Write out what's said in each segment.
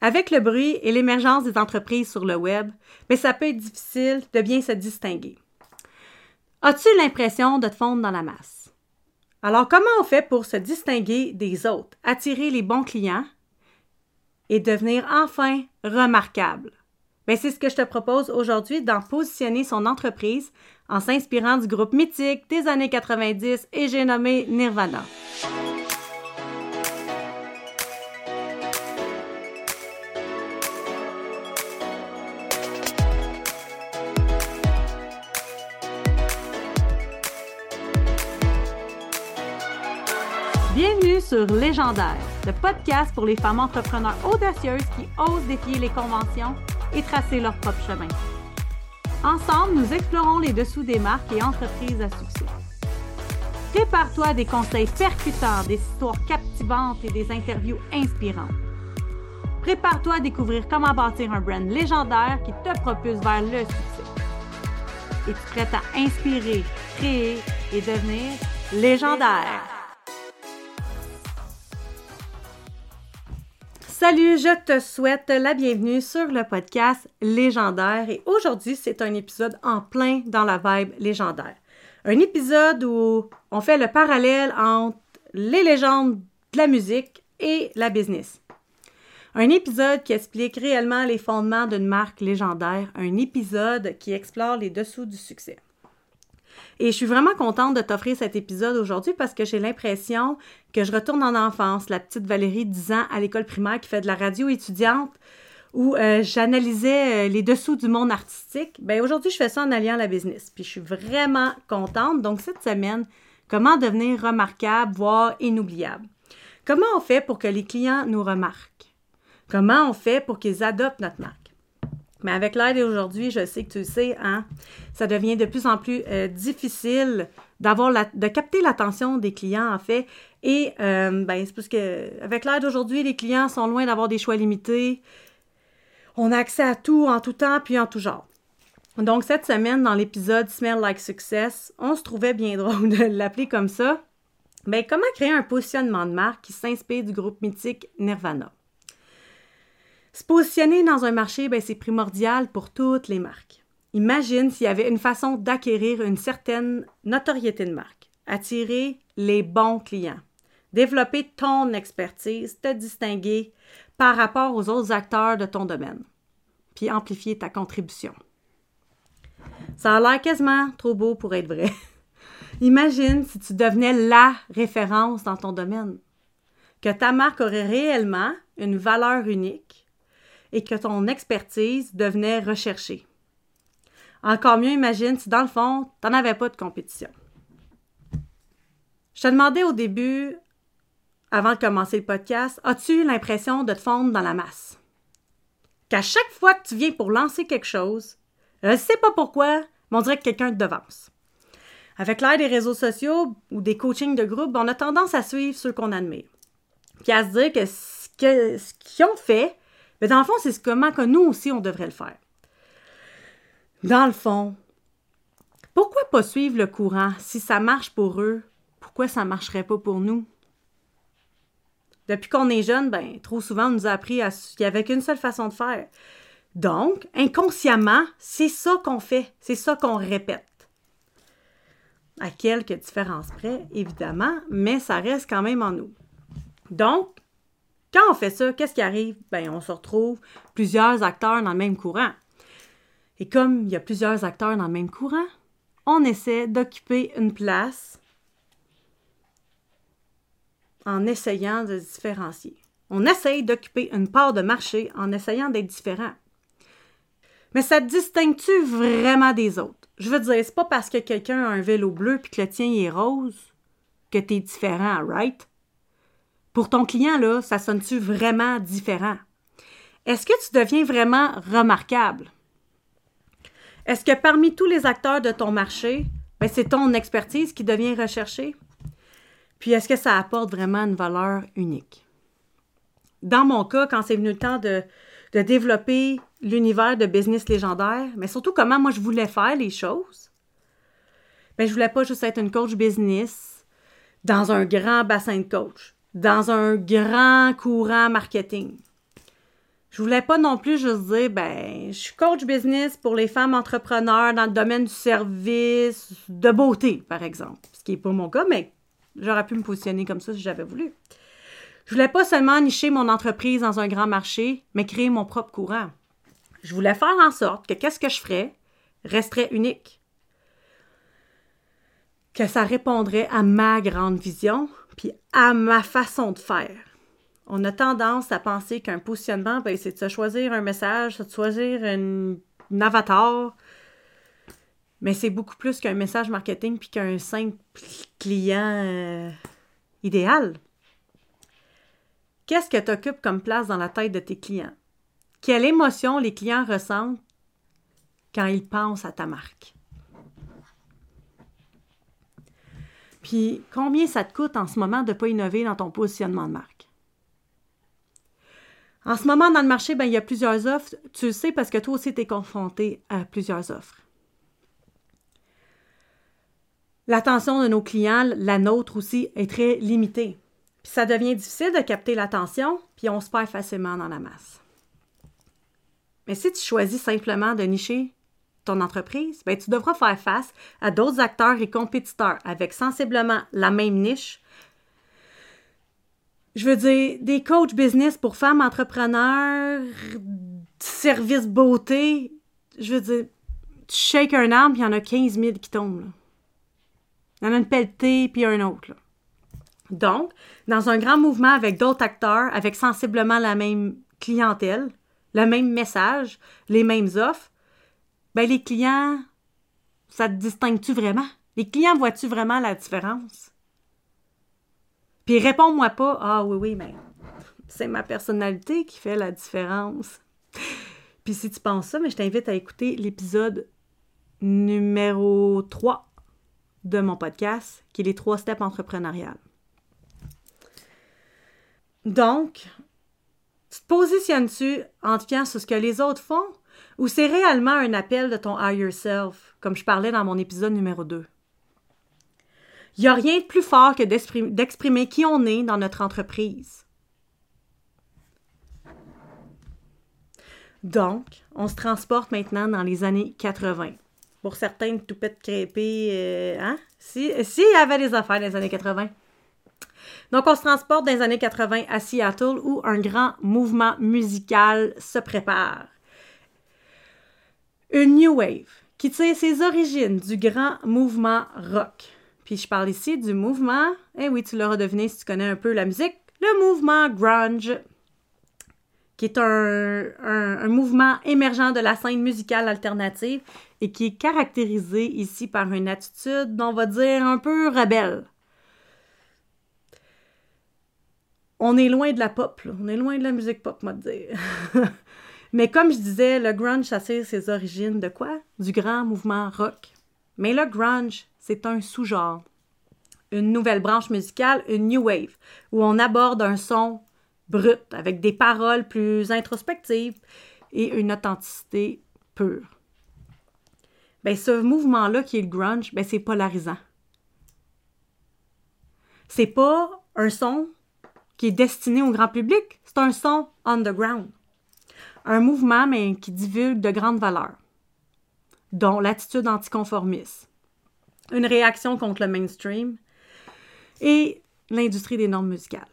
Avec le bruit et l'émergence des entreprises sur le web, mais ça peut être difficile de bien se distinguer. As-tu l'impression de te fondre dans la masse? Alors, comment on fait pour se distinguer des autres, attirer les bons clients et devenir enfin remarquable? Ben, c'est ce que je te propose aujourd'hui d'en positionner son entreprise en s'inspirant du groupe mythique des années 90 et j'ai nommé Nirvana. Bienvenue sur Légendaire, le podcast pour les femmes entrepreneurs audacieuses qui osent défier les conventions et tracer leur propre chemin. Ensemble, nous explorons les dessous des marques et entreprises à succès. Prépare-toi des conseils percutants, des histoires captivantes et des interviews inspirantes. Prépare-toi à découvrir comment bâtir un brand légendaire qui te propulse vers le succès. Es-tu prête à inspirer, créer et devenir légendaire? Salut, je te souhaite la bienvenue sur le podcast Légendaire et aujourd'hui c'est un épisode en plein dans la vibe légendaire. Un épisode où on fait le parallèle entre les légendes de la musique et la business. Un épisode qui explique réellement les fondements d'une marque légendaire, un épisode qui explore les dessous du succès. Et je suis vraiment contente de t'offrir cet épisode aujourd'hui parce que j'ai l'impression que je retourne en enfance, la petite Valérie, 10 ans, à l'école primaire, qui fait de la radio étudiante, où euh, j'analysais euh, les dessous du monde artistique. Bien, aujourd'hui, je fais ça en alliant la business. Puis je suis vraiment contente. Donc, cette semaine, comment devenir remarquable, voire inoubliable? Comment on fait pour que les clients nous remarquent? Comment on fait pour qu'ils adoptent notre marque? Mais avec l'aide d'aujourd'hui, je sais que tu le sais, hein, ça devient de plus en plus euh, difficile d'avoir de capter l'attention des clients, en fait. Et euh, ben, c'est parce que avec l'aide d'aujourd'hui, les clients sont loin d'avoir des choix limités. On a accès à tout en tout temps puis en tout genre. Donc, cette semaine, dans l'épisode Smell Like Success, on se trouvait bien drôle de l'appeler comme ça. Ben, comment créer un positionnement de marque qui s'inspire du groupe mythique Nirvana? Se positionner dans un marché, ben, c'est primordial pour toutes les marques. Imagine s'il y avait une façon d'acquérir une certaine notoriété de marque, attirer les bons clients, développer ton expertise, te distinguer par rapport aux autres acteurs de ton domaine, puis amplifier ta contribution. Ça a l'air quasiment trop beau pour être vrai. Imagine si tu devenais la référence dans ton domaine, que ta marque aurait réellement une valeur unique et que ton expertise devenait recherchée. Encore mieux, imagine si dans le fond, tu n'en avais pas de compétition. Je te demandais au début, avant de commencer le podcast, as-tu l'impression de te fondre dans la masse? Qu'à chaque fois que tu viens pour lancer quelque chose, je ne sais pas pourquoi, mais on dirait que quelqu'un te devance. Avec l'aide des réseaux sociaux ou des coachings de groupe, on a tendance à suivre ceux qu'on admire. Puis à se dire que ce qu'ils ont fait, mais dans le fond, c'est comment que nous aussi, on devrait le faire. Dans le fond, pourquoi pas suivre le courant? Si ça marche pour eux, pourquoi ça ne marcherait pas pour nous? Depuis qu'on est jeune, ben, trop souvent, on nous a appris qu'il n'y avait qu'une seule façon de faire. Donc, inconsciemment, c'est ça qu'on fait, c'est ça qu'on répète. À quelques différences près, évidemment, mais ça reste quand même en nous. Donc, quand on fait ça, qu'est-ce qui arrive? Ben, on se retrouve plusieurs acteurs dans le même courant. Et comme il y a plusieurs acteurs dans le même courant, on essaie d'occuper une place en essayant de différencier. On essaye d'occuper une part de marché en essayant d'être différent. Mais ça te distingue-tu vraiment des autres? Je veux dire, c'est pas parce que quelqu'un a un vélo bleu puis que le tien est rose que tu es différent, right? Pour ton client, là, ça sonne-tu vraiment différent? Est-ce que tu deviens vraiment remarquable? Est-ce que parmi tous les acteurs de ton marché, ben, c'est ton expertise qui devient recherchée? Puis est-ce que ça apporte vraiment une valeur unique? Dans mon cas, quand c'est venu le temps de, développer l'univers de business légendaire, mais surtout comment moi je voulais faire les choses, ben, je voulais pas juste être une coach business dans un grand bassin de coach dans un grand courant marketing. Je voulais pas non plus juste dire, ben, je suis coach business pour les femmes entrepreneurs dans le domaine du service, de beauté, par exemple. Ce qui n'est pas mon cas, mais j'aurais pu me positionner comme ça si j'avais voulu. Je voulais pas seulement nicher mon entreprise dans un grand marché, mais créer mon propre courant. Je voulais faire en sorte que qu'est-ce que je ferais resterait unique. Que ça répondrait à ma grande vision, puis à ma façon de faire on a tendance à penser qu'un positionnement, ben, c'est de se choisir un message, de choisir un, avatar. Mais c'est beaucoup plus qu'un message marketing puis qu'un simple client euh, idéal. Qu'est-ce que tu occupes comme place dans la tête de tes clients? Quelle émotion les clients ressentent quand ils pensent à ta marque? Puis combien ça te coûte en ce moment de ne pas innover dans ton positionnement de marque? En ce moment, dans le marché, ben, il y a plusieurs offres. Tu le sais parce que toi aussi, tu es confronté à plusieurs offres. L'attention de nos clients, la nôtre aussi, est très limitée. Puis ça devient difficile de capter l'attention, puis on se perd facilement dans la masse. Mais si tu choisis simplement de nicher ton entreprise, ben, tu devras faire face à d'autres acteurs et compétiteurs avec sensiblement la même niche, je veux dire, des coachs business pour femmes entrepreneurs, service beauté, je veux dire, tu shakes un arbre, il y en a 15 000 qui tombent. Il y en a une pelletée, puis un autre. Donc, dans un grand mouvement avec d'autres acteurs, avec sensiblement la même clientèle, le même message, les mêmes offres, ben les clients, ça te distingue-tu vraiment? Les clients voient-tu vraiment la différence? Puis réponds-moi pas Ah oui, oui, mais c'est ma personnalité qui fait la différence. Puis si tu penses ça, mais je t'invite à écouter l'épisode numéro 3 de mon podcast, qui est les trois steps entrepreneuriales. Donc, tu te positionnes-tu en te fiant sur ce que les autres font? Ou c'est réellement un appel de ton higher self, comme je parlais dans mon épisode numéro 2? Il n'y a rien de plus fort que d'exprimer qui on est dans notre entreprise. Donc, on se transporte maintenant dans les années 80. Pour certains, tout pète crêpé, euh, hein? Si, si y avait des affaires dans les années 80. Donc, on se transporte dans les années 80 à Seattle où un grand mouvement musical se prépare. Une new wave qui tire ses origines du grand mouvement rock. Puis je parle ici du mouvement, eh oui, tu l'auras deviné si tu connais un peu la musique, le mouvement grunge, qui est un, mouvement émergent de la scène musicale alternative et qui est caractérisé ici par une attitude, on va dire, un peu rebelle. On est loin de la pop, on est loin de la musique pop, moi dire. Mais comme je disais, le grunge, ça ses origines de quoi? Du grand mouvement rock. Mais le grunge, c'est un sous-genre, une nouvelle branche musicale, une new wave, où on aborde un son brut avec des paroles plus introspectives et une authenticité pure. Ben, ce mouvement-là qui est le grunge, ben, c'est polarisant. C'est pas un son qui est destiné au grand public, c'est un son underground. Un mouvement, mais qui divulgue de grandes valeurs, dont l'attitude anticonformiste, une réaction contre le mainstream et l'industrie des normes musicales.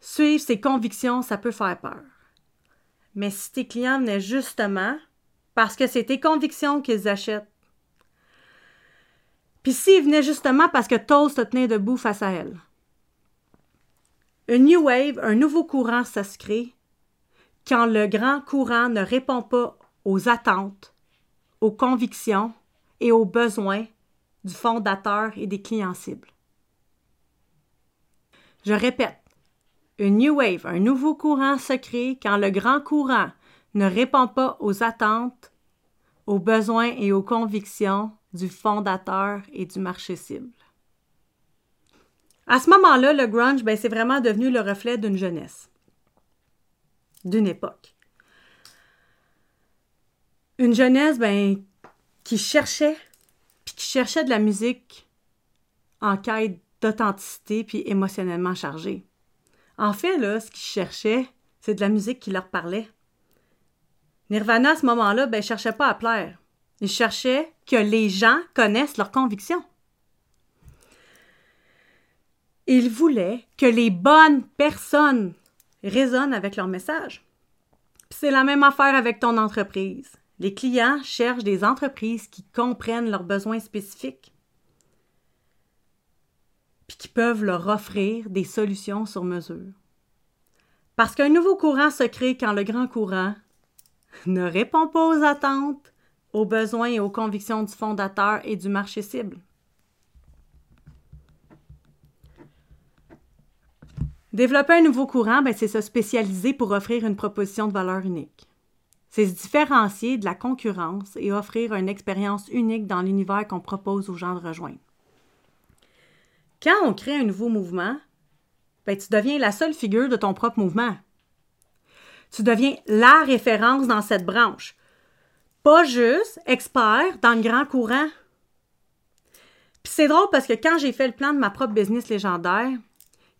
Suivre ses convictions, ça peut faire peur. Mais si tes clients venaient justement parce que c'est tes convictions qu'ils achètent, puis s'ils venaient justement parce que t'oses te tenir debout face à elles. Une new wave, un nouveau courant, ça se crée quand le grand courant ne répond pas aux attentes, aux convictions et aux besoins du fondateur et des clients cibles. Je répète, une New Wave, un nouveau courant se crée quand le grand courant ne répond pas aux attentes, aux besoins et aux convictions du fondateur et du marché cible. À ce moment-là, le grunge, ben, c'est vraiment devenu le reflet d'une jeunesse, d'une époque. Une jeunesse, ben, qui cherchait, puis qui cherchait de la musique en quête d'authenticité puis émotionnellement chargée. En fait, là, ce qu'ils cherchaient, c'est de la musique qui leur parlait. Nirvana, à ce moment-là, ben, cherchait pas à plaire. Il cherchait que les gens connaissent leurs convictions. Il voulait que les bonnes personnes résonnent avec leur message. C'est la même affaire avec ton entreprise. Les clients cherchent des entreprises qui comprennent leurs besoins spécifiques puis qui peuvent leur offrir des solutions sur mesure. Parce qu'un nouveau courant se crée quand le grand courant ne répond pas aux attentes, aux besoins et aux convictions du fondateur et du marché cible. Développer un nouveau courant, ben, c'est se spécialiser pour offrir une proposition de valeur unique. C'est se différencier de la concurrence et offrir une expérience unique dans l'univers qu'on propose aux gens de rejoindre. Quand on crée un nouveau mouvement, ben, tu deviens la seule figure de ton propre mouvement. Tu deviens la référence dans cette branche. Pas juste expert dans le grand courant. Puis c'est drôle parce que quand j'ai fait le plan de ma propre business légendaire,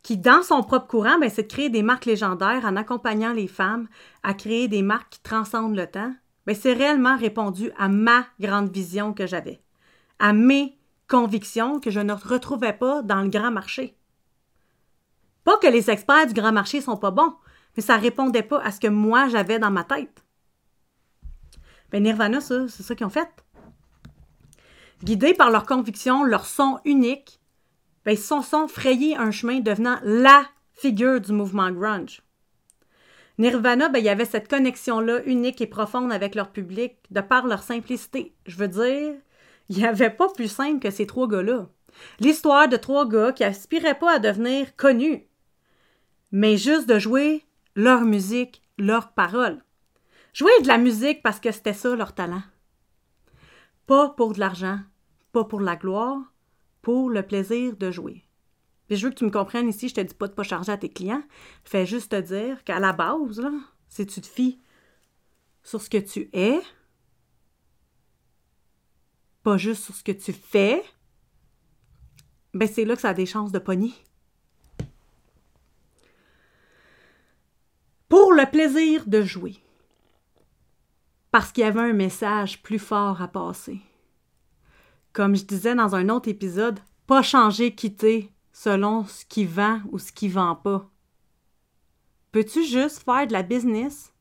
qui, dans son propre courant, ben, c'est de créer des marques légendaires en accompagnant les femmes à créer des marques qui transcendent le temps, ben, c'est réellement répondu à ma grande vision que j'avais, à mes convictions que je ne retrouvais pas dans le grand marché. Pas que les experts du grand marché sont pas bons, mais ça répondait pas à ce que moi j'avais dans ma tête. Ben Nirvana, c'est ça qu'ils ont fait. Guidés par leurs convictions, leur son unique, ben, ils se sont frayés un chemin devenant LA figure du mouvement grunge. Nirvana, ben, il y avait cette connexion-là unique et profonde avec leur public de par leur simplicité. Je veux dire, il n'y avait pas plus simple que ces trois gars-là. L'histoire de trois gars qui aspiraient pas à devenir connus, mais juste de jouer leur musique, leurs paroles. Jouer de la musique parce que c'était ça leur talent. Pas pour de l'argent, pas pour la gloire, pour le plaisir de jouer. Puis je veux que tu me comprennes ici, je te dis pas de pas charger à tes clients. Fais juste te dire qu'à la base, là, si tu te fies sur ce que tu es, pas juste sur ce que tu fais, ben c'est là que ça a des chances de pogner. Pour le plaisir de jouer. Parce qu'il y avait un message plus fort à passer. Comme je disais dans un autre épisode, pas changer, quitter selon ce qui vend ou ce qui vend pas. Peux-tu juste faire de la business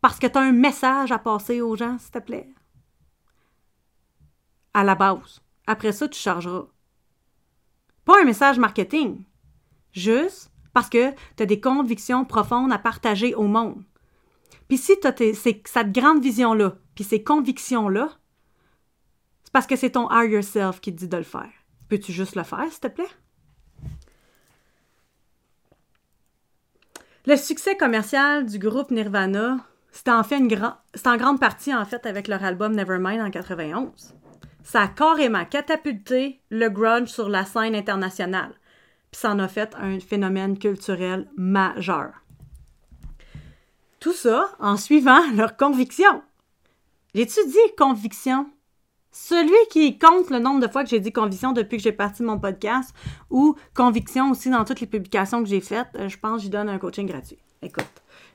parce que tu as un message à passer aux gens, s'il te plaît? À la base. Après ça, tu chargeras. Pas un message marketing. Juste parce que tu as des convictions profondes à partager au monde. Puis si tu as cette grande vision-là, puis ces convictions-là, c'est parce que c'est ton higher yourself qui te dit de le faire. Peux-tu juste le faire, s'il te plaît? Le succès commercial du groupe Nirvana, c'était en fait une en grande partie en fait avec leur album Nevermind en 91. Ça a carrément catapulté le grunge sur la scène internationale. Puis ça en a fait un phénomène culturel majeur. Tout ça en suivant leurs convictions. J'ai-tu dit conviction? Celui qui compte le nombre de fois que j'ai dit conviction depuis que j'ai parti mon podcast ou conviction aussi dans toutes les publications que j'ai faites, euh, je pense que j'y donne un coaching gratuit. Écoute,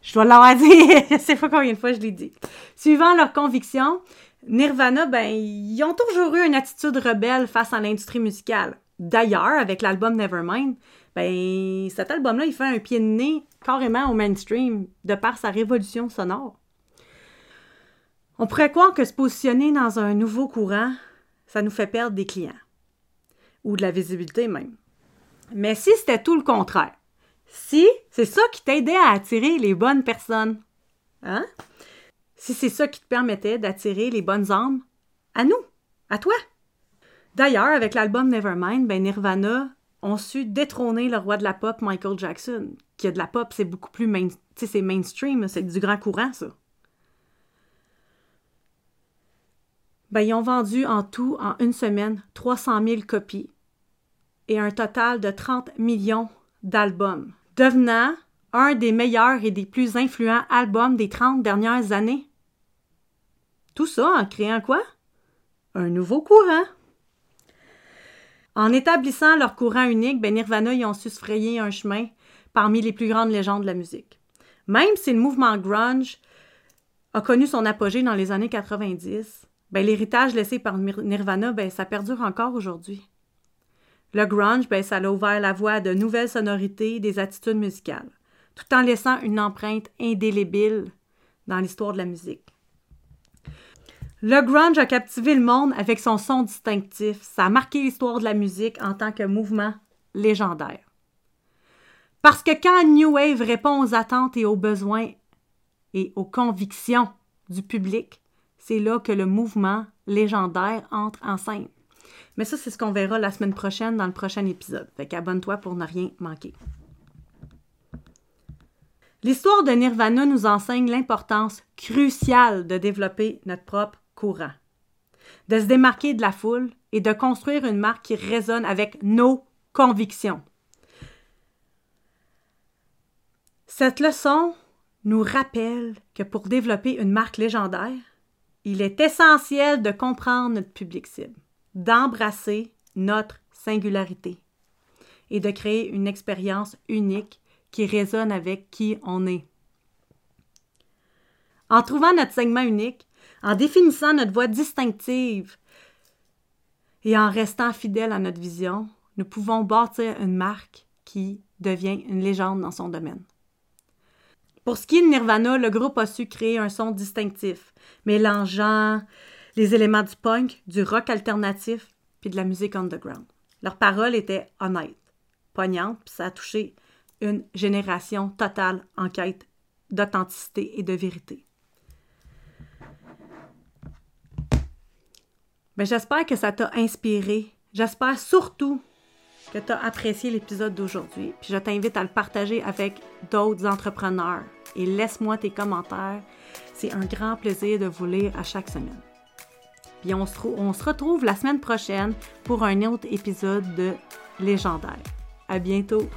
je dois l'avoir dit, je sais pas combien de fois je l'ai dit. Suivant leurs convictions, Nirvana, ben, ils ont toujours eu une attitude rebelle face à l'industrie musicale. D'ailleurs, avec l'album Nevermind, ben, cet album-là, il fait un pied de nez carrément au mainstream de par sa révolution sonore. On pourrait croire que se positionner dans un nouveau courant, ça nous fait perdre des clients. Ou de la visibilité même. Mais si c'était tout le contraire, si c'est ça qui t'aidait à attirer les bonnes personnes, hein? Si c'est ça qui te permettait d'attirer les bonnes âmes, à nous, à toi. D'ailleurs, avec l'album Nevermind, ben Nirvana ont su détrôner le roi de la pop, Michael Jackson. Qui a de la pop, c'est beaucoup plus main, c'est mainstream, c'est du grand courant, ça. Ben, ils ont vendu en tout, en une semaine, 300 000 copies et un total de 30 millions d'albums, devenant un des meilleurs et des plus influents albums des 30 dernières années. Tout ça en créant quoi? Un nouveau courant. En établissant leur courant unique, ben Nirvana y ont su frayer un chemin parmi les plus grandes légendes de la musique. Même si le mouvement grunge a connu son apogée dans les années 90, ben, l'héritage laissé par Nirvana, ben, ça perdure encore aujourd'hui. Le grunge, ben, ça a ouvert la voie à de nouvelles sonorités, des attitudes musicales, tout en laissant une empreinte indélébile dans l'histoire de la musique. Le grunge a captivé le monde avec son son distinctif. Ça a marqué l'histoire de la musique en tant que mouvement légendaire. Parce que quand New Wave répond aux attentes et aux besoins et aux convictions du public, c'est là que le mouvement légendaire entre en scène. Mais ça, c'est ce qu'on verra la semaine prochaine dans le prochain épisode. Fait qu'abonne-toi pour ne rien manquer. L'histoire de Nirvana nous enseigne l'importance cruciale de développer notre propre courant, de se démarquer de la foule et de construire une marque qui résonne avec nos convictions. Cette leçon nous rappelle que pour développer une marque légendaire, il est essentiel de comprendre notre public cible, d'embrasser notre singularité et de créer une expérience unique qui résonne avec qui on est. En trouvant notre segment unique, en définissant notre voix distinctive et en restant fidèle à notre vision, nous pouvons bâtir une marque qui devient une légende dans son domaine. Pour ce qui est de Nirvana, le groupe a su créer un son distinctif, mélangeant les éléments du punk, du rock alternatif, puis de la musique underground. Leurs paroles étaient honnêtes, poignantes, puis ça a touché une génération totale en quête d'authenticité et de vérité. Mais ben, j'espère que ça t'a inspiré. J'espère surtout que tu as apprécié l'épisode d'aujourd'hui. Puis je t'invite à le partager avec d'autres entrepreneurs. Et laisse-moi tes commentaires. C'est un grand plaisir de vous lire à chaque semaine. Puis on se, on se retrouve la semaine prochaine pour un autre épisode de Légendaire. À bientôt!